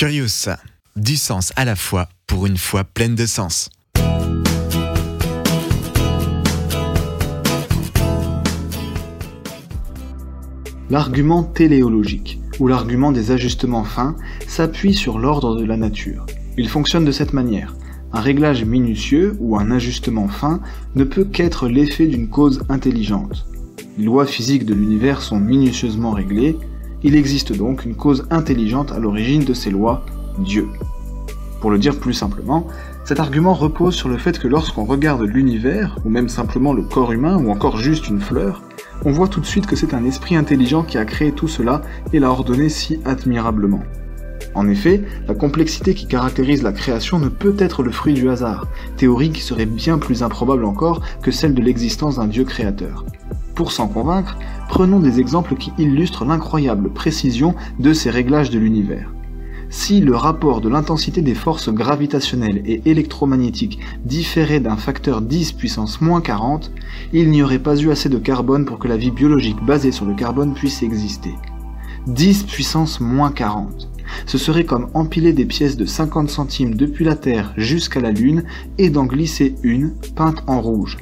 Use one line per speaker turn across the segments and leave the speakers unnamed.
Curious, du sens à la fois pour une foi pleine de sens.
L'argument téléologique, ou l'argument des ajustements fins, s'appuie sur l'ordre de la nature. Il fonctionne de cette manière. Un réglage minutieux ou un ajustement fin ne peut qu'être l'effet d'une cause intelligente. Les lois physiques de l'univers sont minutieusement réglées, il existe donc une cause intelligente à l'origine de ces lois, Dieu. Pour le dire plus simplement, cet argument repose sur le fait que lorsqu'on regarde l'univers, ou même simplement le corps humain, ou encore juste une fleur, on voit tout de suite que c'est un esprit intelligent qui a créé tout cela et l'a ordonné si admirablement. En effet, la complexité qui caractérise la création ne peut être le fruit du hasard, théorie qui serait bien plus improbable encore que celle de l'existence d'un Dieu créateur. Pour s'en convaincre, prenons des exemples qui illustrent l'incroyable précision de ces réglages de l'univers. Si le rapport de l'intensité des forces gravitationnelles et électromagnétiques différait d'un facteur 10 puissance moins 40, il n'y aurait pas eu assez de carbone pour que la vie biologique basée sur le carbone puisse exister. 10 puissance moins 40. Ce serait comme empiler des pièces de 50 centimes depuis la Terre jusqu'à la Lune et d'en glisser une, peinte en rouge.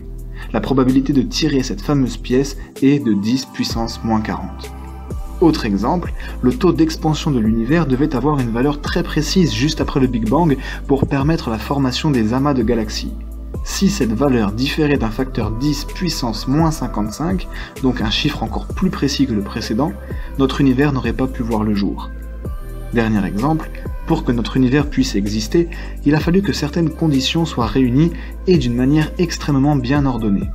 La probabilité de tirer cette fameuse pièce est de 10 puissance moins 40. Autre exemple, le taux d'expansion de l'univers devait avoir une valeur très précise juste après le Big Bang pour permettre la formation des amas de galaxies. Si cette valeur différait d'un facteur 10 puissance moins 55, donc un chiffre encore plus précis que le précédent, notre univers n'aurait pas pu voir le jour. Dernier exemple, pour que notre univers puisse exister, il a fallu que certaines conditions soient réunies et d'une manière extrêmement bien ordonnée.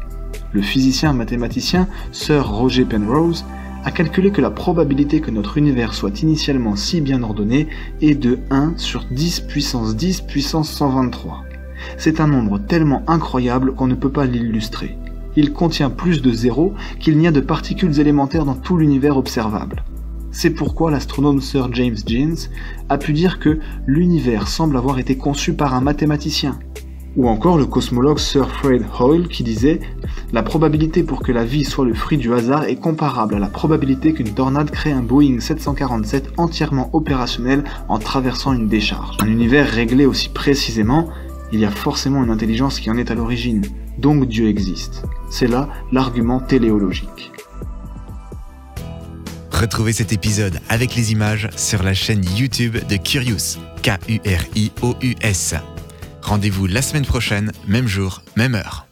Le physicien mathématicien Sir Roger Penrose a calculé que la probabilité que notre univers soit initialement si bien ordonné est de 1 sur 10 puissance 10 puissance 123. C'est un nombre tellement incroyable qu'on ne peut pas l'illustrer. Il contient plus de zéros qu'il n'y a de particules élémentaires dans tout l'univers observable. C'est pourquoi l'astronome Sir James Jeans a pu dire que l'univers semble avoir été conçu par un mathématicien, ou encore le cosmologue Sir Fred Hoyle qui disait La probabilité pour que la vie soit le fruit du hasard est comparable à la probabilité qu'une tornade crée un Boeing 747 entièrement opérationnel en traversant une décharge. Un univers réglé aussi précisément, il y a forcément une intelligence qui en est à l'origine, donc Dieu existe. C'est là l'argument téléologique.
Retrouvez cet épisode avec les images sur la chaîne YouTube de Curious, K-U-R-I-O-U-S. Rendez-vous la semaine prochaine, même jour, même heure.